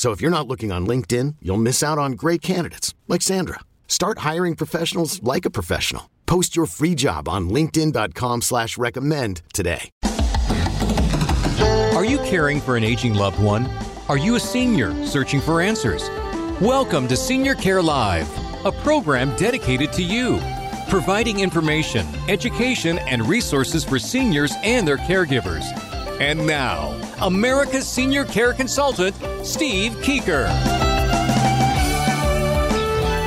So if you're not looking on LinkedIn, you'll miss out on great candidates like Sandra. Start hiring professionals like a professional. Post your free job on LinkedIn.com slash recommend today. Are you caring for an aging loved one? Are you a senior searching for answers? Welcome to Senior Care Live, a program dedicated to you, providing information, education, and resources for seniors and their caregivers. And now, America's senior care consultant, Steve Leeker.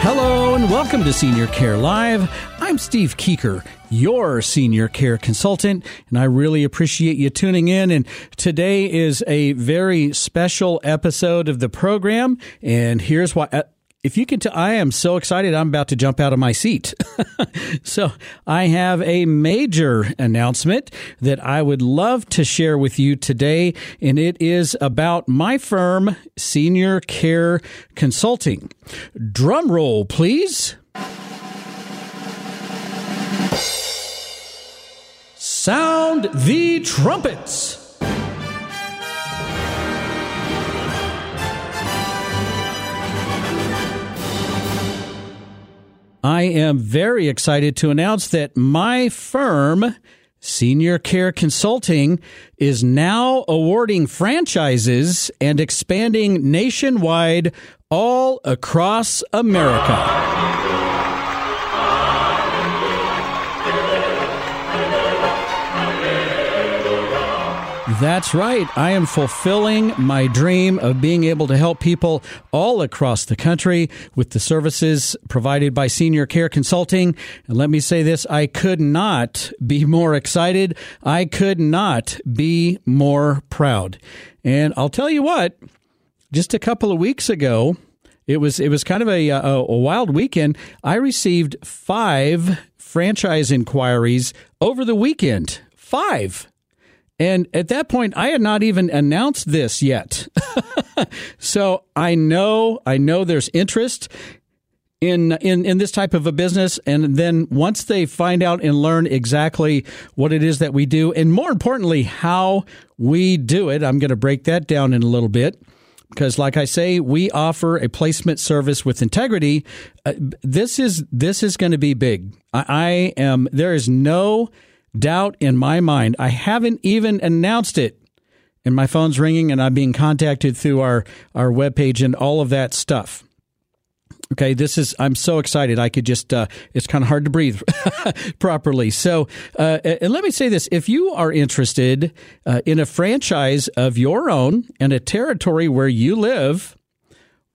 Hello and welcome to Senior Care Live. I'm Steve Leeker, your senior care consultant, and I really appreciate you tuning in. And today is a very special episode of the program. And here's why. If you can tell, I am so excited. I'm about to jump out of my seat. so I have a major announcement that I would love to share with you today. And it is about my firm, Senior Care Consulting. Drum roll, please. Sound the trumpets. I am very excited to announce that my firm, Senior Care Consulting, is now awarding franchises and expanding nationwide all across America. That's right. I am fulfilling my dream of being able to help people all across the country with the services provided by Senior Care Consulting. And let me say this I could not be more excited. I could not be more proud. And I'll tell you what, just a couple of weeks ago, it was it was kind of a, a, a wild weekend. I received five franchise inquiries over the weekend. Five. And at that point, I had not even announced this yet. so I know, I know there's interest in, in, in this type of a business. And then once they find out and learn exactly what it is that we do, and more importantly, how we do it, I'm going to break that down in a little bit because like i say we offer a placement service with integrity uh, this is this is going to be big I, I am there is no doubt in my mind. I haven't even announced it. And my phone's ringing and I'm being contacted through our, our webpage and all of that stuff. Okay, this is, I'm so excited. I could just, uh, it's kind of hard to breathe properly. So, uh, and let me say this if you are interested uh, in a franchise of your own and a territory where you live,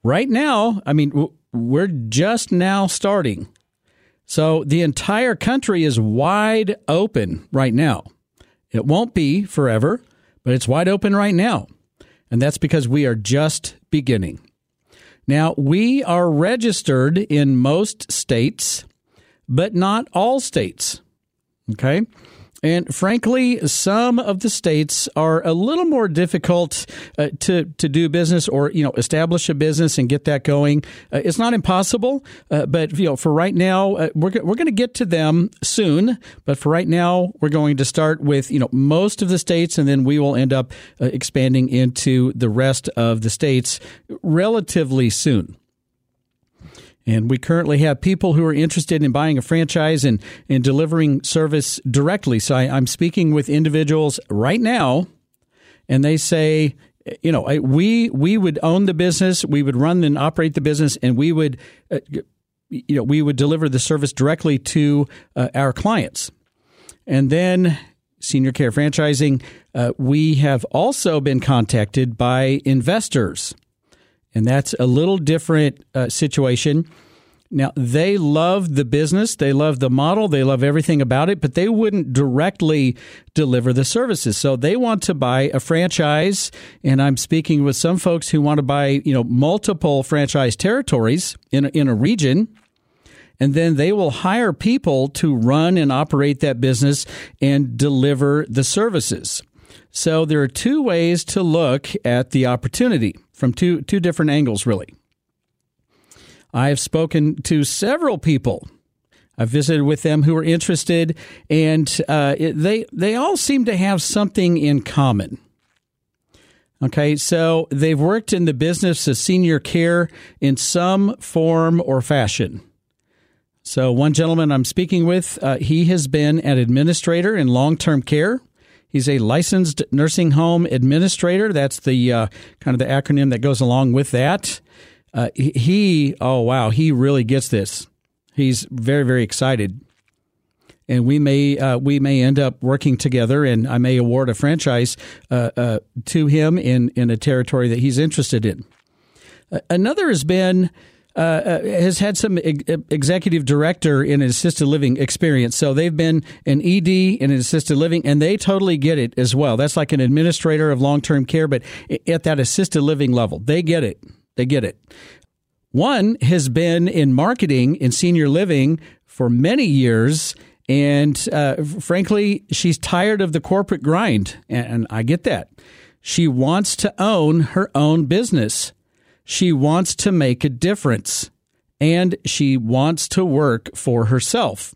right now, I mean, we're just now starting. So the entire country is wide open right now. It won't be forever, but it's wide open right now. And that's because we are just beginning. Now, we are registered in most states, but not all states. Okay. And frankly, some of the states are a little more difficult uh, to to do business or you know establish a business and get that going. Uh, it's not impossible, uh, but you know for right now uh, we're we're going to get to them soon. But for right now, we're going to start with you know most of the states, and then we will end up uh, expanding into the rest of the states relatively soon. And we currently have people who are interested in buying a franchise and, and delivering service directly. So I, am speaking with individuals right now, and they say, you know, we we would own the business, we would run and operate the business, and we would uh, you know, we would deliver the service directly to uh, our clients. And then senior care franchising, uh, we have also been contacted by investors. And that's a little different uh, situation. Now, they love the business, they love the model, they love everything about it, but they wouldn't directly deliver the services. So they want to buy a franchise, and I'm speaking with some folks who want to buy, you know, multiple franchise territories in in a region and then they will hire people to run and operate that business and deliver the services. So there are two ways to look at the opportunity from two two different angles really. I have spoken to several people. I've visited with them who are interested, and uh, they they all seem to have something in common. Okay, so they've worked in the business of senior care in some form or fashion. So, one gentleman I'm speaking with, uh, he has been an administrator in long term care. He's a licensed nursing home administrator. That's the uh, kind of the acronym that goes along with that. Uh, he, oh wow, he really gets this. He's very, very excited, and we may uh, we may end up working together, and I may award a franchise uh, uh, to him in in a territory that he's interested in. another has been uh, uh, has had some executive director in an assisted living experience. So they've been an ED in an assisted living, and they totally get it as well. That's like an administrator of long term care, but at that assisted living level, they get it. They get it. One has been in marketing in senior living for many years. And uh, frankly, she's tired of the corporate grind. And I get that. She wants to own her own business. She wants to make a difference and she wants to work for herself.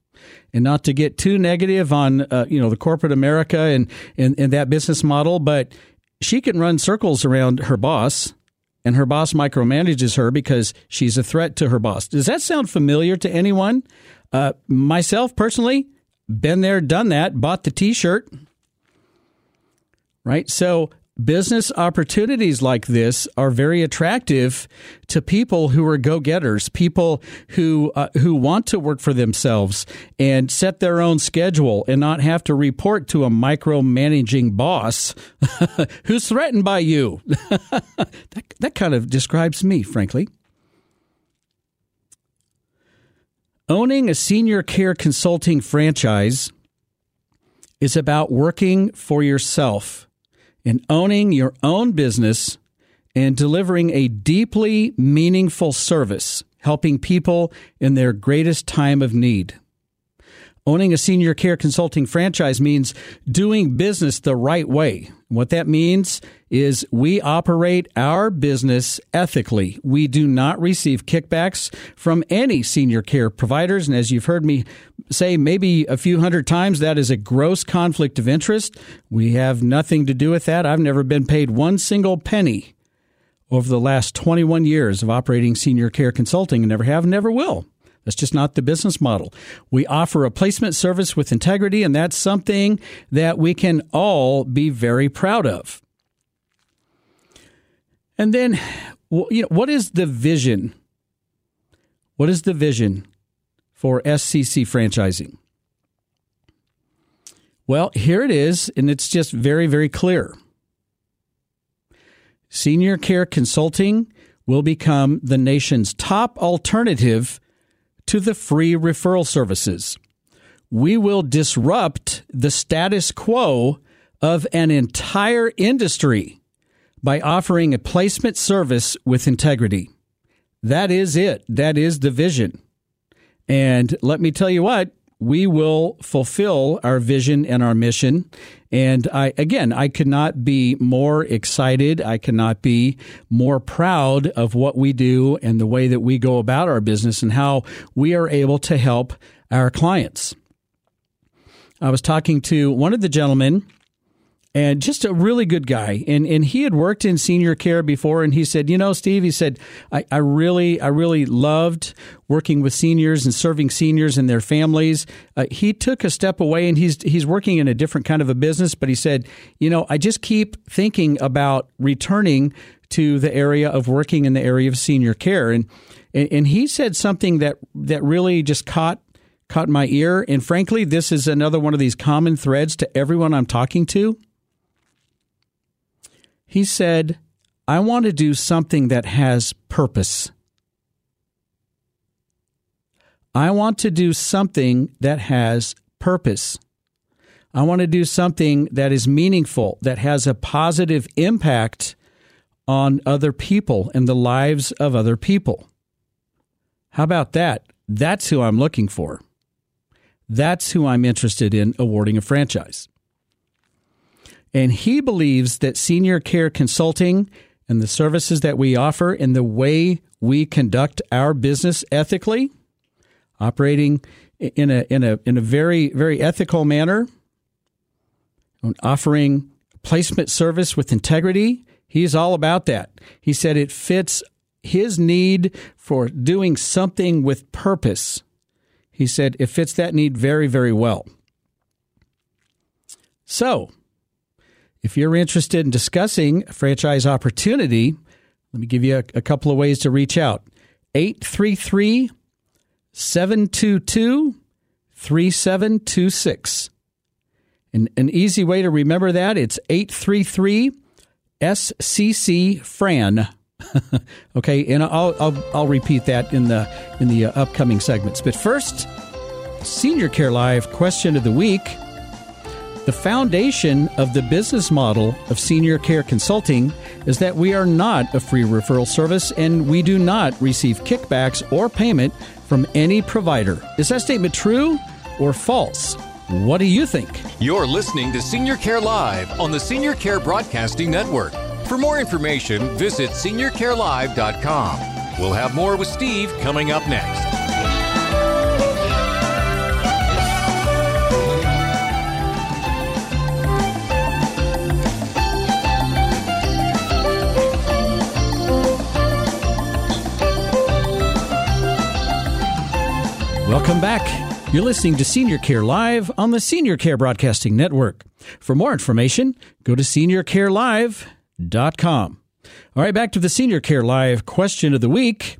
And not to get too negative on uh, you know the corporate America and, and and that business model, but she can run circles around her boss, and her boss micromanages her because she's a threat to her boss. Does that sound familiar to anyone? Uh, myself personally, been there, done that, bought the T-shirt. Right, so business opportunities like this are very attractive to people who are go-getters, people who uh, who want to work for themselves and set their own schedule and not have to report to a micromanaging boss who's threatened by you. that, that kind of describes me, frankly. Owning a senior care consulting franchise is about working for yourself in owning your own business and delivering a deeply meaningful service, helping people in their greatest time of need. Owning a senior care consulting franchise means doing business the right way. What that means is we operate our business ethically. We do not receive kickbacks from any senior care providers. And as you've heard me say maybe a few hundred times, that is a gross conflict of interest. We have nothing to do with that. I've never been paid one single penny over the last 21 years of operating senior care consulting and never have, never will. That's just not the business model. We offer a placement service with integrity, and that's something that we can all be very proud of. And then, you know, what is the vision? What is the vision for SCC franchising? Well, here it is, and it's just very, very clear. Senior care consulting will become the nation's top alternative to the free referral services. We will disrupt the status quo of an entire industry by offering a placement service with integrity. That is it. That is the vision. And let me tell you what, we will fulfill our vision and our mission. And I, again, I could not be more excited. I cannot be more proud of what we do and the way that we go about our business and how we are able to help our clients. I was talking to one of the gentlemen and just a really good guy. And and he had worked in senior care before, and he said, you know, Steve, he said, I, I really I really loved working with seniors and serving seniors and their families. Uh, he took a step away, and he's he's working in a different kind of a business. But he said, you know, I just keep thinking about returning to the area of working in the area of senior care. And, and he said something that, that really just caught caught my ear. And frankly, this is another one of these common threads to everyone I'm talking to. He said, I want to do something that has purpose. I want to do something that has purpose. I want to do something that is meaningful, that has a positive impact on other people and the lives of other people. How about that? That's who I'm looking for. That's who I'm interested in awarding a franchise. And he believes that senior care consulting and the services that we offer and the way we conduct our business ethically, operating in a in a in a very very ethical manner, offering placement service with integrity. He's all about that. He said it fits his need for doing something with purpose. He said it fits that need very, very well. So, if you're interested in discussing franchise opportunity, let me give you a, a couple of ways to reach out. 833 722 3726. An, an easy way to remember that it's 833 SCC Fran. okay, and I'll, I'll, I'll repeat that in the in the uh, upcoming segments. But first, Senior Care Live question of the week. The foundation of the business model of senior care consulting is that we are not a free referral service and we do not receive kickbacks or payment from any provider. Is that statement true or false? What do you think? You're listening to Senior Care Live on the Senior Care Broadcasting Network. For more information, visit seniorcarelive.com. We'll have more with Steve coming up next. Welcome back. You're listening to Senior Care Live on the Senior Care Broadcasting Network. For more information, go to seniorcarelive.com. All right, back to the Senior Care Live question of the week.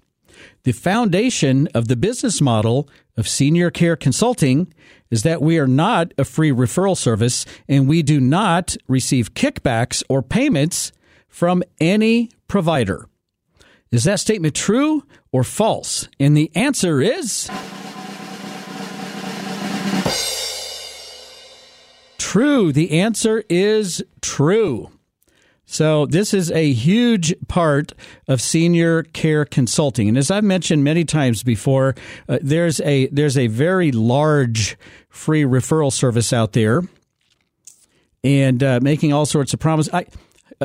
The foundation of the business model of senior care consulting is that we are not a free referral service and we do not receive kickbacks or payments from any provider. Is that statement true or false? And the answer is. True. The answer is true. So, this is a huge part of senior care consulting. And as I've mentioned many times before, uh, there's, a, there's a very large free referral service out there and uh, making all sorts of promises.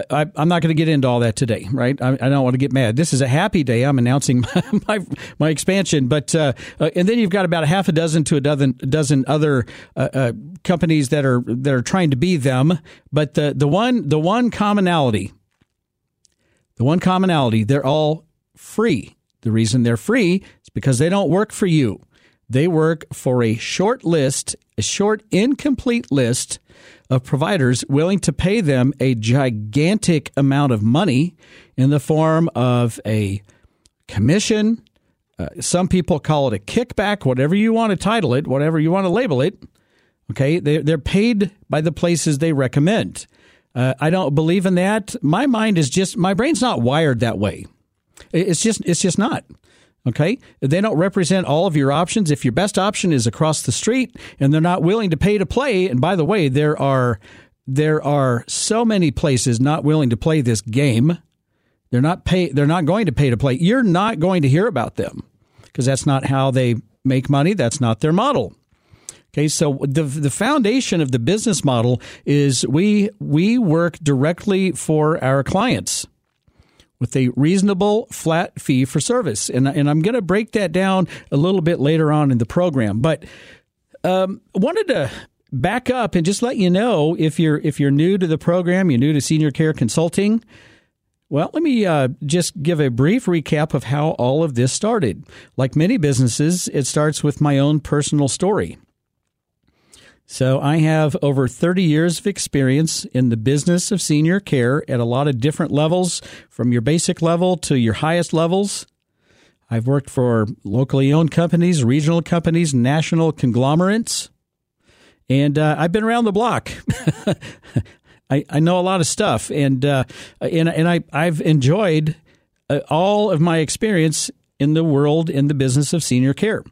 I, am not going to get into all that today, right? I, I, don't want to get mad. This is a happy day. I'm announcing my my, my expansion, but uh, uh, and then you've got about a half a dozen to a dozen dozen other uh, uh, companies that are that are trying to be them. But the the one the one commonality, the one commonality, they're all free. The reason they're free is because they don't work for you. They work for a short list, a short incomplete list of providers willing to pay them a gigantic amount of money in the form of a commission. Uh, some people call it a kickback, whatever you want to title it, whatever you want to label it. Okay, they, they're paid by the places they recommend. Uh, I don't believe in that. My mind is just my brain's not wired that way. It's just it's just not. Okay. They don't represent all of your options. If your best option is across the street and they're not willing to pay to play, and by the way, there are there are so many places not willing to play this game. They're not pay they're not going to pay to play. You're not going to hear about them because that's not how they make money. That's not their model. Okay, so the the foundation of the business model is we we work directly for our clients with a reasonable flat fee for service. And, and I'm going to break that down a little bit later on in the program. But um, wanted to back up and just let you know if you're if you're new to the program, you're new to senior care consulting. Well, let me uh, just give a brief recap of how all of this started. Like many businesses, it starts with my own personal story. So I have over 30 years of experience in the business of senior care at a lot of different levels, from your basic level to your highest levels. I've worked for locally owned companies, regional companies, national conglomerates, and uh, I've been around the block. I, I know a lot of stuff, and uh, and and I I've enjoyed uh, all of my experience in the world in the business of senior care.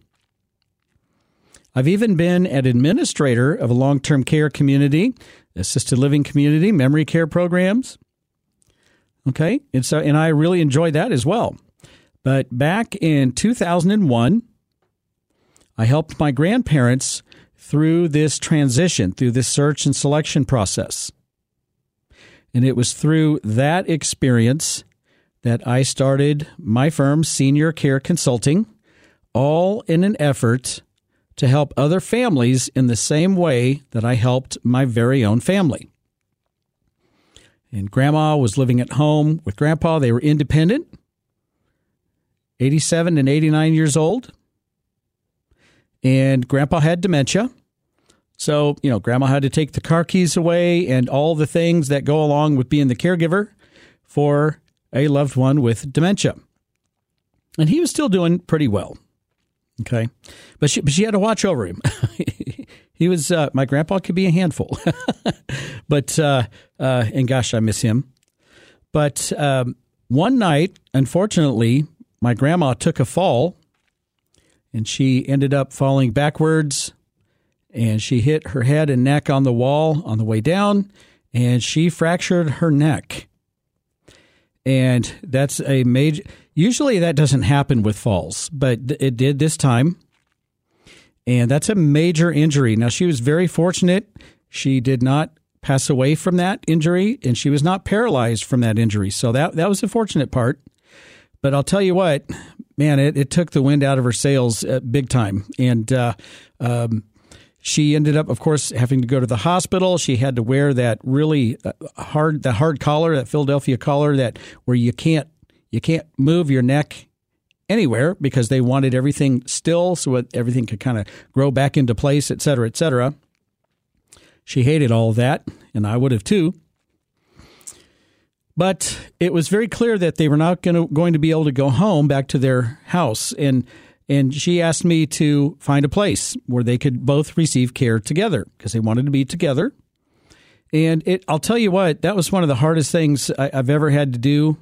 I've even been an administrator of a long term care community, assisted living community, memory care programs. Okay, and so and I really enjoyed that as well. But back in 2001, I helped my grandparents through this transition, through this search and selection process. And it was through that experience that I started my firm, Senior Care Consulting, all in an effort to help other families in the same way that I helped my very own family. And grandma was living at home with grandpa. They were independent. 87 and 89 years old. And grandpa had dementia. So, you know, grandma had to take the car keys away and all the things that go along with being the caregiver for a loved one with dementia. And he was still doing pretty well. Okay. But she, but she had to watch over him. he was, uh, my grandpa could be a handful. but, uh, uh, and gosh, I miss him. But um, one night, unfortunately, my grandma took a fall and she ended up falling backwards and she hit her head and neck on the wall on the way down and she fractured her neck. And that's a major, usually that doesn't happen with falls, but it did this time. And that's a major injury. Now, she was very fortunate. She did not pass away from that injury and she was not paralyzed from that injury. So that, that was the fortunate part. But I'll tell you what, man, it, it took the wind out of her sails uh, big time. And uh, um, she ended up, of course, having to go to the hospital. She had to wear that really uh, hard, the hard collar, that Philadelphia collar, that where you can't you can't move your neck anywhere because they wanted everything still, so everything could kind of grow back into place, et cetera, et cetera. She hated all that, and I would have too. But it was very clear that they were not going to, going to be able to go home back to their house. And, and she asked me to find a place where they could both receive care together because they wanted to be together. And it, I'll tell you what, that was one of the hardest things I, have ever had to do.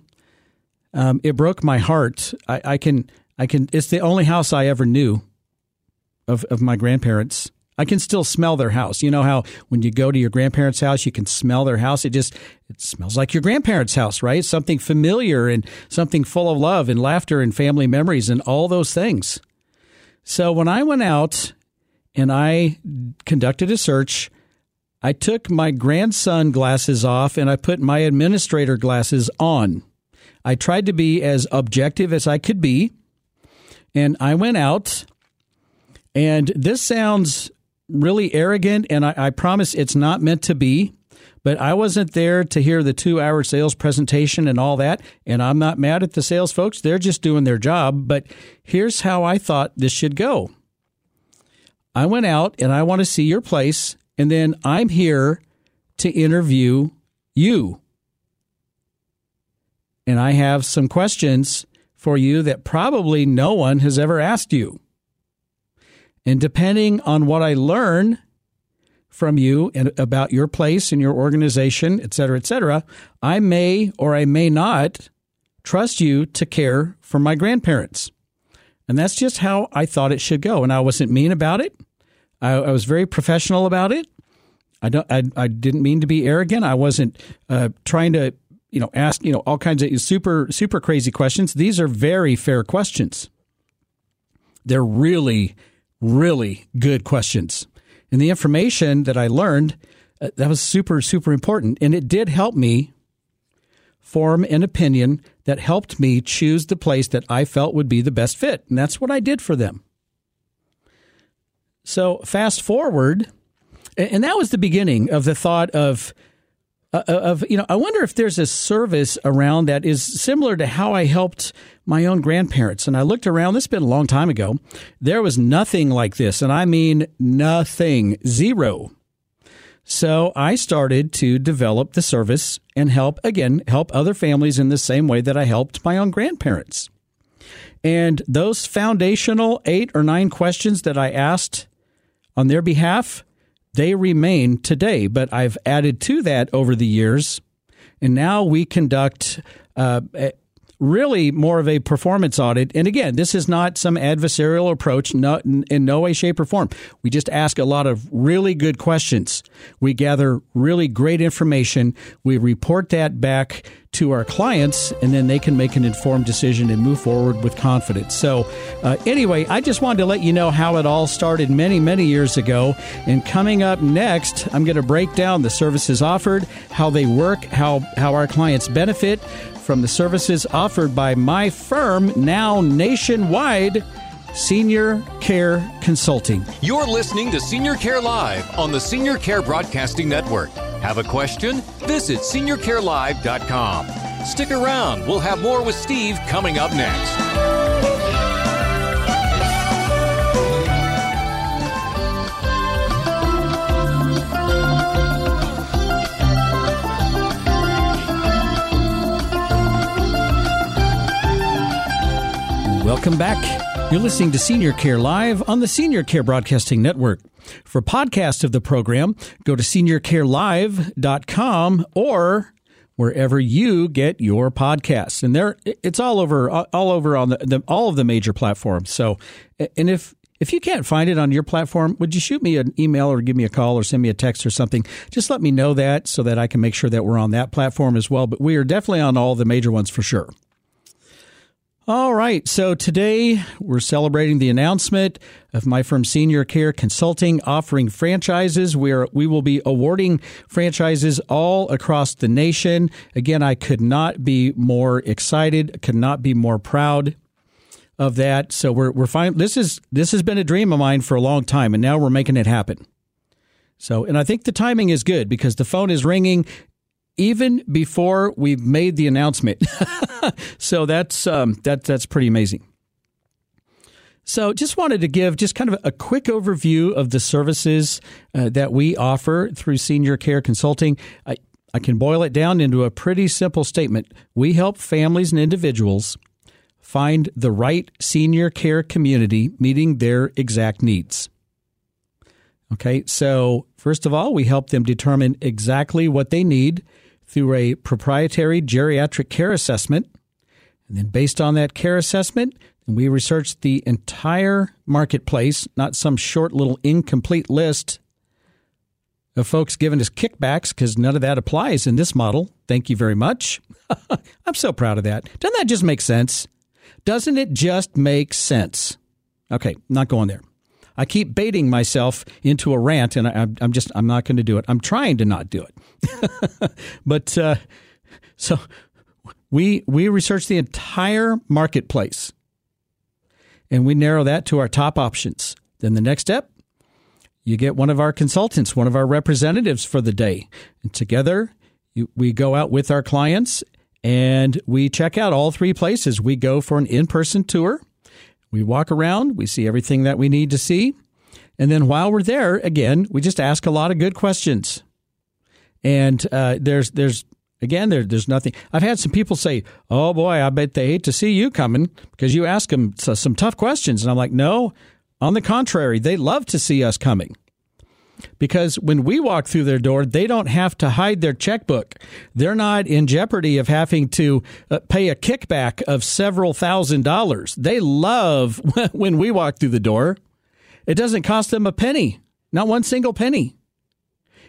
Um, it broke my heart. I, I can, I can. It's the only house I ever knew of of my grandparents, I can still smell their house. You know how when you go to your grandparents' house, you can smell their house. It just it smells like your grandparents' house, right? Something familiar and something full of love and laughter and family memories and all those things. So when I went out and I conducted a search, I took my grandson glasses off and I put my administrator glasses on. I tried to be as objective as I could be. And I went out and this sounds really arrogant, and I, I promise it's not meant to be. But I wasn't there to hear the two hour sales presentation and all that. And I'm not mad at the sales folks. They're just doing their job. But here's how I thought this should go I went out and I want to see your place. And then I'm here to interview you. And I have some questions for you that probably no one has ever asked you. And depending on what I learn from you and about your place and your organization, et cetera, et cetera, I may or I may not trust you to care for my grandparents. And that's just how I thought it should go. And I wasn't mean about it. I, I was very professional about it. I don't. I, I didn't mean to be arrogant. I wasn't uh, trying to, you know, ask you know all kinds of super super crazy questions. These are very fair questions. They're really really good questions. And the information that I learned, uh, that was super, super important. And it did help me form an opinion that helped me choose the place that I felt would be the best fit. And that's what I did for them. So fast forward, and that was the beginning of the thought of uh, of you know I wonder if there's a service around that is similar to how I helped my own grandparents. And I looked around. This has been a long time ago. There was nothing like this, and I mean nothing, zero. So I started to develop the service and help again help other families in the same way that I helped my own grandparents. And those foundational eight or nine questions that I asked on their behalf, they remain today. But I've added to that over the years. And now we conduct uh, really more of a performance audit. And again, this is not some adversarial approach, not in no way, shape, or form. We just ask a lot of really good questions. We gather really great information. We report that back to our clients, and then they can make an informed decision and move forward with confidence. So, uh, anyway, I just wanted to let you know how it all started many, many years ago. And coming up next, I'm going to break down the services offered, how they work, how, how our clients benefit from the services offered by my firm, now nationwide. Senior Care Consulting. You're listening to Senior Care Live on the Senior Care Broadcasting Network. Have a question? Visit seniorcarelive.com. Stick around. We'll have more with Steve coming up next. Welcome back. You're listening to Senior Care Live on the Senior Care Broadcasting Network. For podcast of the program, go to seniorcarelive.com or wherever you get your podcasts. And there it's all over all over on the, the, all of the major platforms. So and if if you can't find it on your platform, would you shoot me an email or give me a call or send me a text or something? Just let me know that so that I can make sure that we're on that platform as well. But we are definitely on all the major ones for sure. All right. So today we're celebrating the announcement of my firm Senior Care Consulting offering franchises. We are, we will be awarding franchises all across the nation. Again, I could not be more excited, could not be more proud of that. So we're, we're fine. This is, this has been a dream of mine for a long time and now we're making it happen. So, and I think the timing is good because the phone is ringing even before we've made the announcement. so that's um, that that's pretty amazing. So, just wanted to give just kind of a quick overview of the services uh, that we offer through Senior Care Consulting. I, I can boil it down into a pretty simple statement. We help families and individuals find the right senior care community meeting their exact needs. Okay, so first of all, we help them determine exactly what they need through a proprietary geriatric care assessment. And then, based on that care assessment, we researched the entire marketplace, not some short little incomplete list of folks giving us kickbacks because none of that applies in this model. Thank you very much. I'm so proud of that. Doesn't that just make sense? Doesn't it just make sense? Okay, not going there. I keep baiting myself into a rant, and I, am just I'm not going to do it. I'm trying to not do it. but uh, so we we research the entire marketplace, and we narrow that to our top options. Then the next step, you get one of our consultants, one of our representatives for the day, and together you, we go out with our clients and we check out all three places. We go for an in person tour we walk around, we see everything that we need to see. And then while we're there, again, we just ask a lot of good questions. And uh, there's, there's, again, there, there's nothing. I've had some people say, oh boy, I bet they hate to see you coming because you ask them some tough questions. And I'm like, no, on the contrary, they love to see us coming because when we walk through their door, they don't have to hide their checkbook. They're not in jeopardy of having to uh, pay a kickback of several thousand dollars. They love when we walk through the door. It doesn't cost them a penny, not one single penny.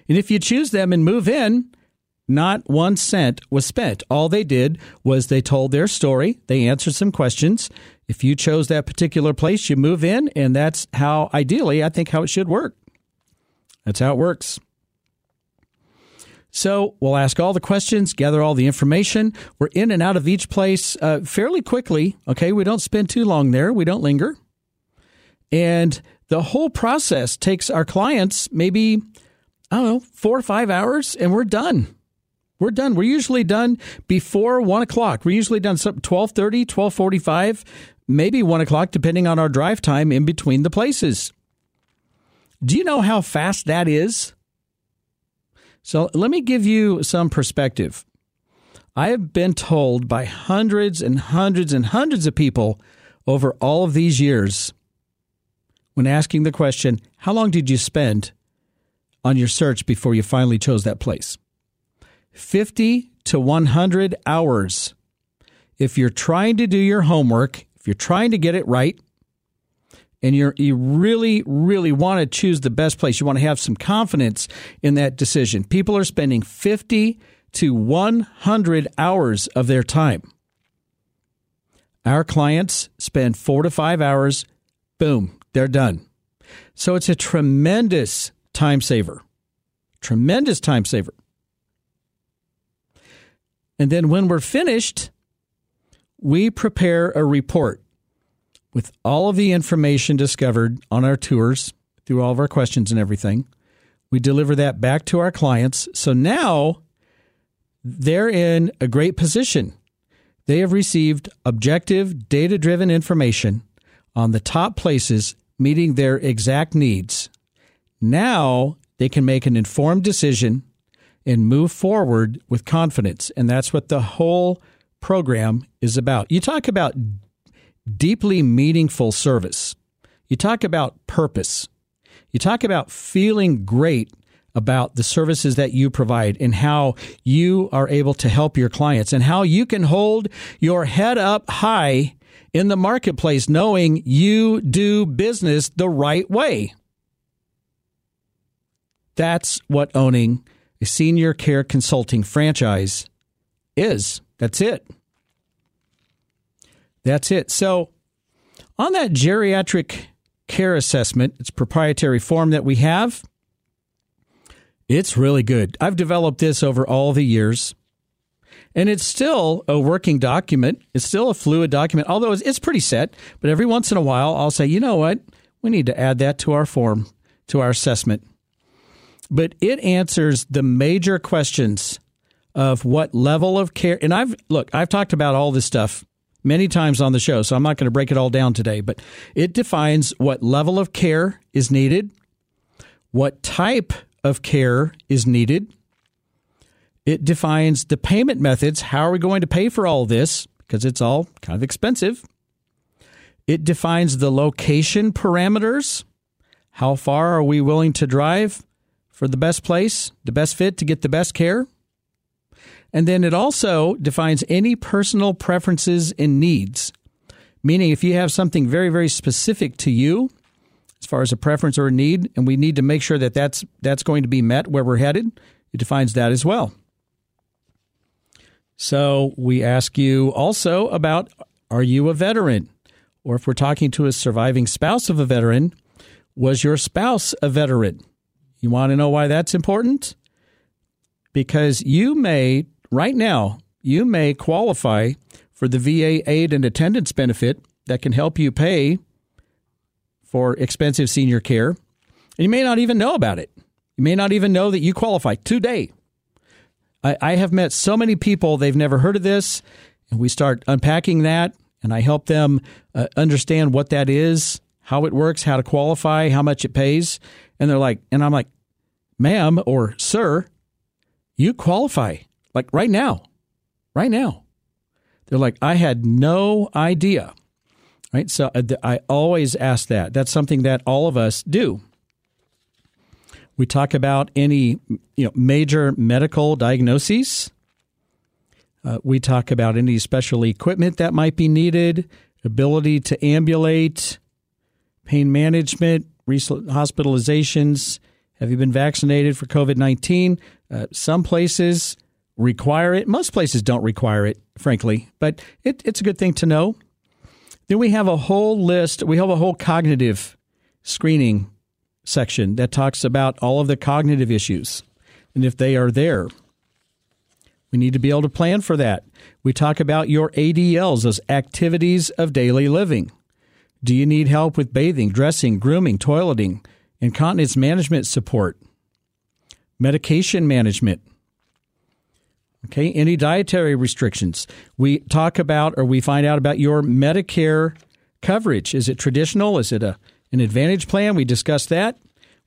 And if you choose them and move in, not one cent was spent. All they did was they told their story, they answered some questions. If you chose that particular place, you move in, and that's how, ideally, I think how it should work. That's how it works. So we'll ask all the questions, gather all the information. We're in and out of each place uh, fairly quickly. Okay, we don't spend too long there. We don't linger, and the whole process takes our clients maybe I don't know four or five hours, and we're done. We're done. We're usually done before one o'clock. We're usually done some 1230, 1245, maybe one o'clock, depending on our drive time in between the places. Do you know how fast that is? So let me give you some perspective. I have been told by hundreds and hundreds and hundreds of people over all of these years when asking the question, How long did you spend on your search before you finally chose that place? 50 to 100 hours. If you're trying to do your homework, if you're trying to get it right, and you're, you really, really want to choose the best place, you want to have some confidence in that decision. People are spending 50 to 100 hours of their time. Our clients spend four to five hours, boom, they're done. So it's a tremendous time saver. Tremendous time saver. And then when we're finished, we prepare a report with all of the information discovered on our tours through all of our questions and everything. We deliver that back to our clients. So now they're in a great position. They have received objective, data driven information on the top places meeting their exact needs. Now they can make an informed decision and move forward with confidence. And that's what the whole program is about. You talk about deeply meaningful service. You talk about purpose. You talk about feeling great about the services that you provide and how you are able to help your clients and how you can hold your head up high in the marketplace knowing you do business the right way. That's what owning a senior care consulting franchise is. That's it. That's it. So, on that geriatric care assessment, it's proprietary form that we have. It's really good. I've developed this over all the years. And it's still a working document. It's still a fluid document, although it's pretty set. But every once in a while, I'll say, you know what? We need to add that to our form, to our assessment. But it answers the major questions of what level of care. And I've, look, I've talked about all this stuff many times on the show, so I'm not going to break it all down today, but it defines what level of care is needed, what type of care is needed. It defines the payment methods. How are we going to pay for all this? Because it's all kind of expensive. It defines the location parameters. How far are we willing to drive for the best place, the best fit to get the best care? And then it also defines any personal preferences and needs. Meaning, if you have something very, very specific to you, as far as a preference or a need, and we need to make sure that that's, that's going to be met where we're headed, it defines that as well. So we ask you also about are you a veteran? Or if we're talking to a surviving spouse of a veteran, was your spouse a veteran? You want to know why that's important? Because you may right now, you may qualify for the VA aid and attendance benefit that can help you pay for expensive senior care. And you may not even know about it. You may not even know that you qualify today. I, I have met so many people, they've never heard of this, and we start unpacking that, and I help them uh, understand what that is, how it works, how to qualify, how much it pays. And they're like, and I'm like, ma'am or sir, you qualify. Like right now, right now. They're like, I had no idea. Right. So uh, I always ask that. That's something that all of us do. We talk about any you know major medical diagnoses. Uh, we talk about any special equipment that might be needed, ability to ambulate, pain management, hospitalizations. Have you been vaccinated for COVID 19? Uh, some places require it. Most places don't require it, frankly, but it, it's a good thing to know. Then we have a whole list, we have a whole cognitive screening section that talks about all of the cognitive issues and if they are there. We need to be able to plan for that. We talk about your ADLs, those activities of daily living. Do you need help with bathing, dressing, grooming, toileting, incontinence management support, medication management? Okay, any dietary restrictions? We talk about or we find out about your Medicare coverage. Is it traditional? Is it a an advantage plan? We discuss that.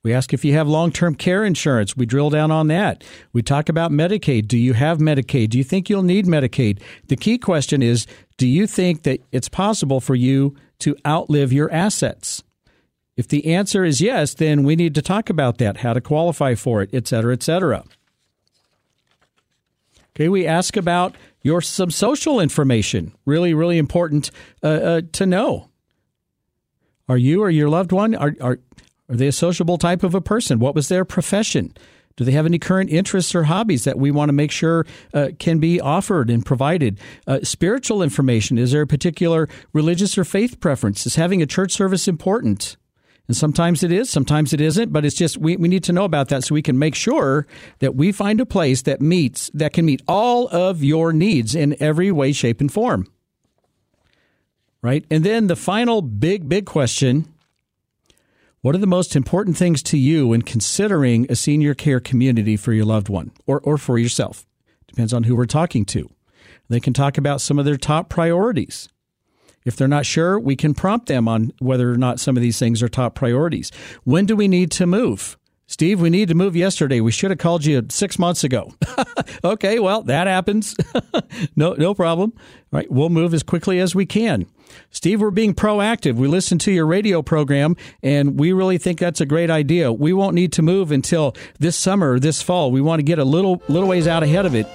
We ask if you have long term care insurance. We drill down on that. We talk about Medicaid. Do you have Medicaid? Do you think you'll need Medicaid? The key question is do you think that it's possible for you to outlive your assets? If the answer is yes, then we need to talk about that, how to qualify for it, et cetera, et cetera. Okay, we ask about your some social information. Really, really important uh, uh, to know. Are you or your loved one are, are are they a sociable type of a person? What was their profession? Do they have any current interests or hobbies that we want to make sure uh, can be offered and provided? Uh, spiritual information. Is there a particular religious or faith preference? Is having a church service important? And sometimes it is, sometimes it isn't, but it's just we, we need to know about that so we can make sure that we find a place that meets that can meet all of your needs in every way, shape, and form. Right? And then the final big, big question what are the most important things to you when considering a senior care community for your loved one or, or for yourself? Depends on who we're talking to. They can talk about some of their top priorities. If they're not sure, we can prompt them on whether or not some of these things are top priorities. When do we need to move? Steve, we need to move yesterday. We should have called you six months ago. okay, well, that happens. no, no problem. All right, we'll move as quickly as we can. Steve, we're being proactive. We listen to your radio program, and we really think that's a great idea. We won't need to move until this summer, this fall. We want to get a little little ways out ahead of it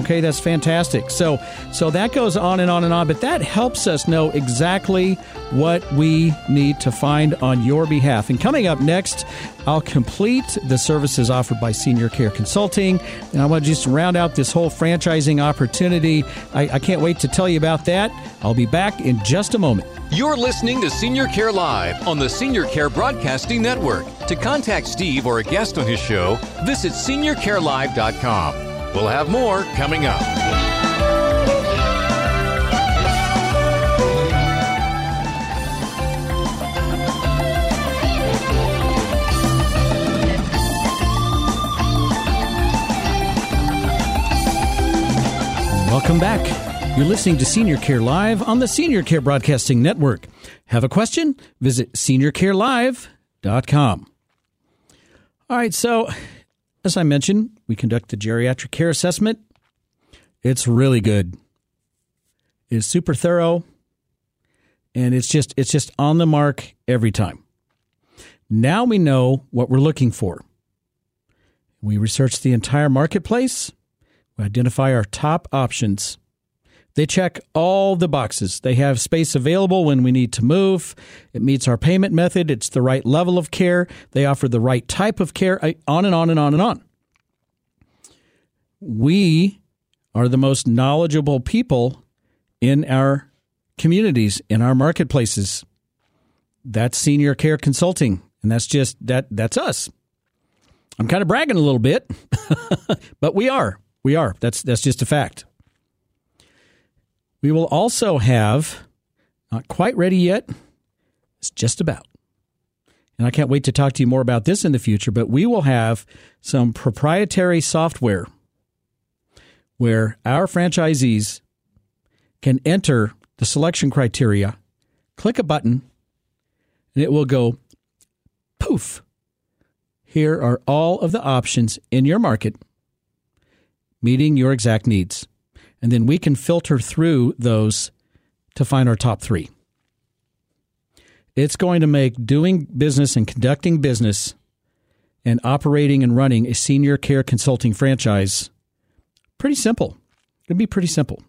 Okay, that's fantastic. So, so that goes on and on and on, but that helps us know exactly what we need to find on your behalf. And coming up next, I'll complete the services offered by Senior Care Consulting, and I want to just round out this whole franchising opportunity. I, I can't wait to tell you about that. I'll be back in just a moment. You're listening to Senior Care Live on the Senior Care Broadcasting Network. To contact Steve or a guest on his show, visit seniorcarelive.com. We'll have more coming up. Welcome back. You're listening to Senior Care Live on the Senior Care Broadcasting Network. Have a question? Visit seniorcarelive.com. All right, so as I mentioned, we conduct the geriatric care assessment. It's really good. It's super thorough and it's just it's just on the mark every time. Now we know what we're looking for. We research the entire marketplace. We identify our top options. They check all the boxes. They have space available when we need to move. It meets our payment method. It's the right level of care. They offer the right type of care, on and on and on and on. We are the most knowledgeable people in our communities, in our marketplaces. That's senior care consulting. And that's just that that's us. I'm kind of bragging a little bit, but we are. We are. That's that's just a fact. We will also have, not quite ready yet, it's just about. And I can't wait to talk to you more about this in the future, but we will have some proprietary software where our franchisees can enter the selection criteria, click a button, and it will go poof. Here are all of the options in your market meeting your exact needs and then we can filter through those to find our top three. It's going to make doing business and conducting business and operating and running a senior care consulting franchise pretty simple. It can be pretty simple.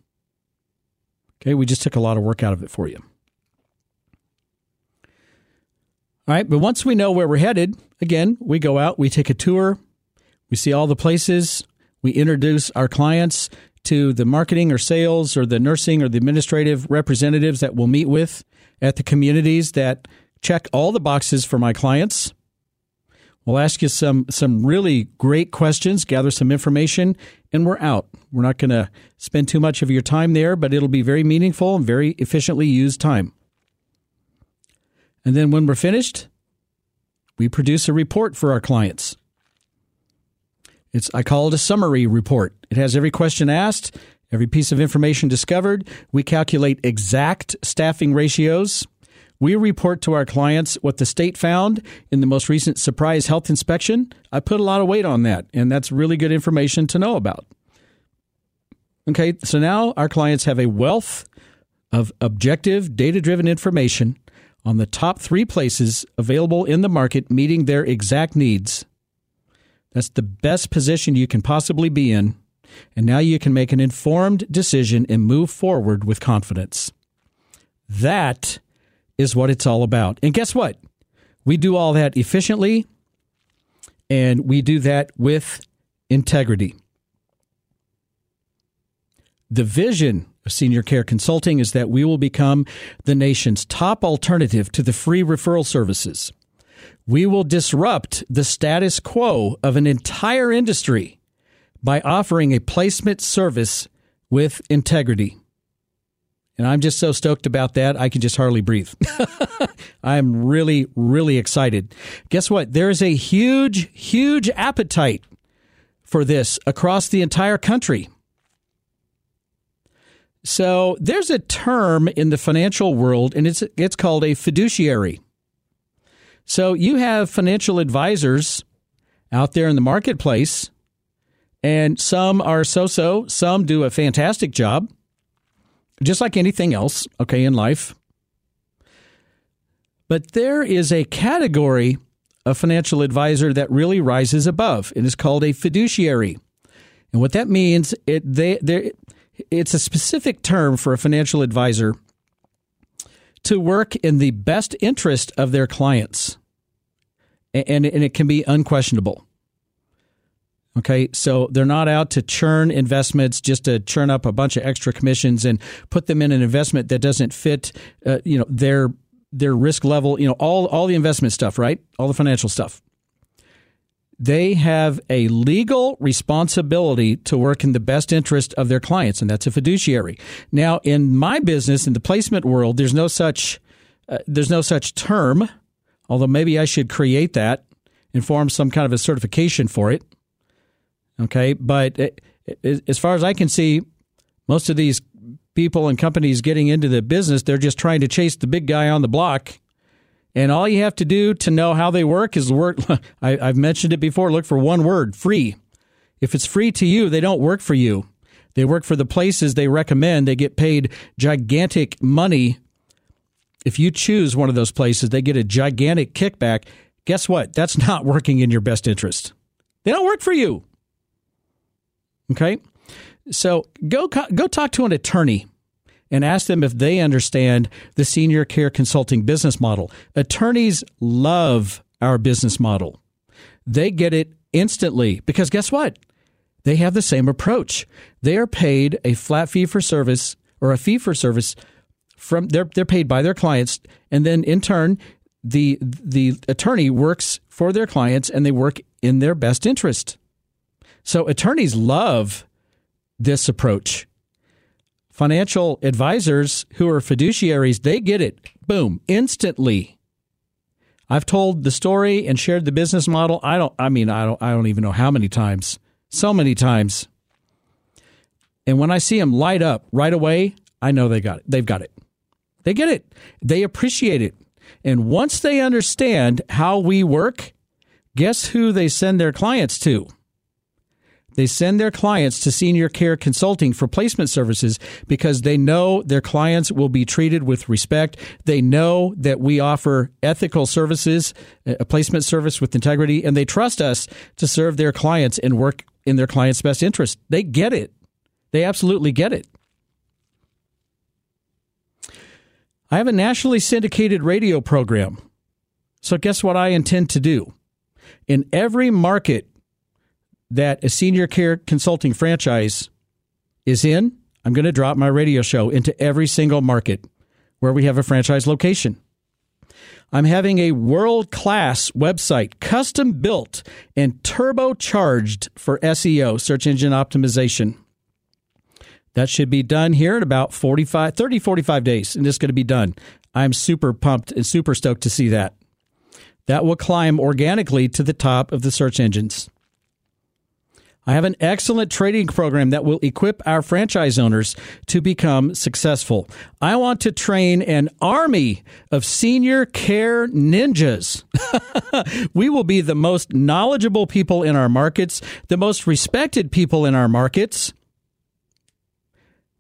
Okay, we just took a lot of work out of it for you. All right, but once we know where we're headed, again, we go out, we take a tour, we see all the places, we introduce our clients to the marketing or sales or the nursing or the administrative representatives that we'll meet with at the communities that check all the boxes for my clients. We'll ask you some some really great questions, gather some information, and we're out. We're not going to spend too much of your time there, but it'll be very meaningful and very efficiently used time. And then when we're finished, we produce a report for our clients. It's I call it a summary report. It has every question asked, every piece of information discovered. We calculate exact staffing ratios. We report to our clients what the state found in the most recent surprise health inspection. I put a lot of weight on that, and that's really good information to know about. Okay, so now our clients have a wealth of objective, data driven information on the top three places available in the market meeting their exact needs. That's the best position you can possibly be in. And now you can make an informed decision and move forward with confidence. That is what it's all about. And guess what? We do all that efficiently and we do that with integrity. The vision of Senior Care Consulting is that we will become the nation's top alternative to the free referral services. We will disrupt the status quo of an entire industry by offering a placement service with integrity. And I'm just so stoked about that, I can just hardly breathe. I'm really, really excited. Guess what? There is a huge, huge appetite for this across the entire country. So there's a term in the financial world, and it's it's called a fiduciary. So you have financial advisors out there in the marketplace, and some are so-so, some do a fantastic job, just like anything else, okay, in life. But there is a category of financial advisor that really rises above. It is called a fiduciary. And what that means, it they they it's a specific term for a financial advisor to work in the best interest of their clients. And, and it can be unquestionable. Okay, so they're not out to churn investments just to churn up a bunch of extra commissions and put them in an investment that doesn't fit, uh, you know, their their risk level. You know, all all the investment stuff, right? All the financial stuff they have a legal responsibility to work in the best interest of their clients, and that's a fiduciary. Now, in my business, in the placement world, there's no such uh, there's no such term, although maybe I should create that and form some kind of a certification for it. Okay, but it, it, as far as I can see, most of these people and companies getting into the business, they're just trying to chase the big guy on the block and all you have to do to know how they work is work. I, I've mentioned it before. Look for one word free. If it's free to you, they don't work for you. They work for the places they recommend. They get paid gigantic money. If you choose one of those places, they get a gigantic kickback. Guess what? That's not working in your best interest. They don't work for you. Okay? So go go talk to an attorney and ask them if they understand the senior care consulting business model. Attorneys love our business model. They get it instantly because guess what? They have the same approach. They are paid a flat fee for service or a fee for service from they're they're paid by their clients and then in turn the the attorney works for their clients and they work in their best interest. So attorneys love this approach financial advisors who are fiduciaries, they get it. Boom, instantly. I've told the story and shared the business model. I don't I mean I don't I don't even know how many times. So many times. And when I see them light up right away, I know they got it. They've got it. They get it. They appreciate it. And once they understand how we work, guess who they send their clients to? They send their clients to senior care consulting for placement services because they know their clients will be treated with respect. They know that we offer ethical services, a placement service with integrity, and they trust us to serve their clients and work in their clients' best interest. They get it. They absolutely get it. I have a nationally syndicated radio program. So, guess what I intend to do? In every market that a senior care consulting franchise is in, I'm going to drop my radio show into every single market where we have a franchise location. I'm having a world class website custom built and turbocharged for SEO, search engine optimization. That should be done here in about 45, 30, 45 days, and it's going to be done. I'm super pumped and super stoked to see that. That will climb organically to the top of the search engines. I have an excellent training program that will equip our franchise owners to become successful. I want to train an army of senior care ninjas. we will be the most knowledgeable people in our markets, the most respected people in our markets.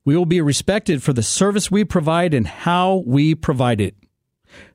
We will be respected for the service we provide and how we provide it.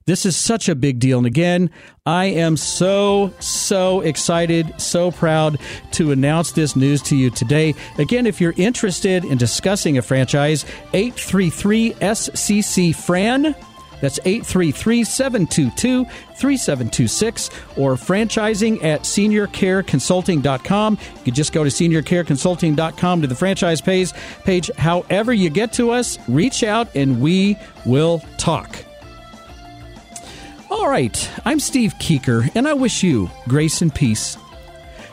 This is such a big deal. And again, I am so, so excited, so proud to announce this news to you today. Again, if you're interested in discussing a franchise, 833 SCC Fran. That's 833 722 3726 or franchising at seniorcareconsulting.com. You can just go to seniorcareconsulting.com to the franchise page. page. However, you get to us, reach out and we will talk. All right, I'm Steve Leeker, and I wish you grace and peace.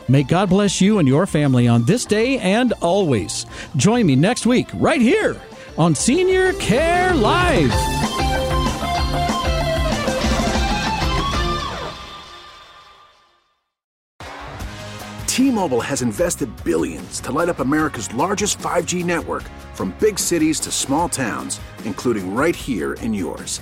May God bless you and your family on this day and always. Join me next week, right here on Senior Care Live. T Mobile has invested billions to light up America's largest 5G network from big cities to small towns, including right here in yours.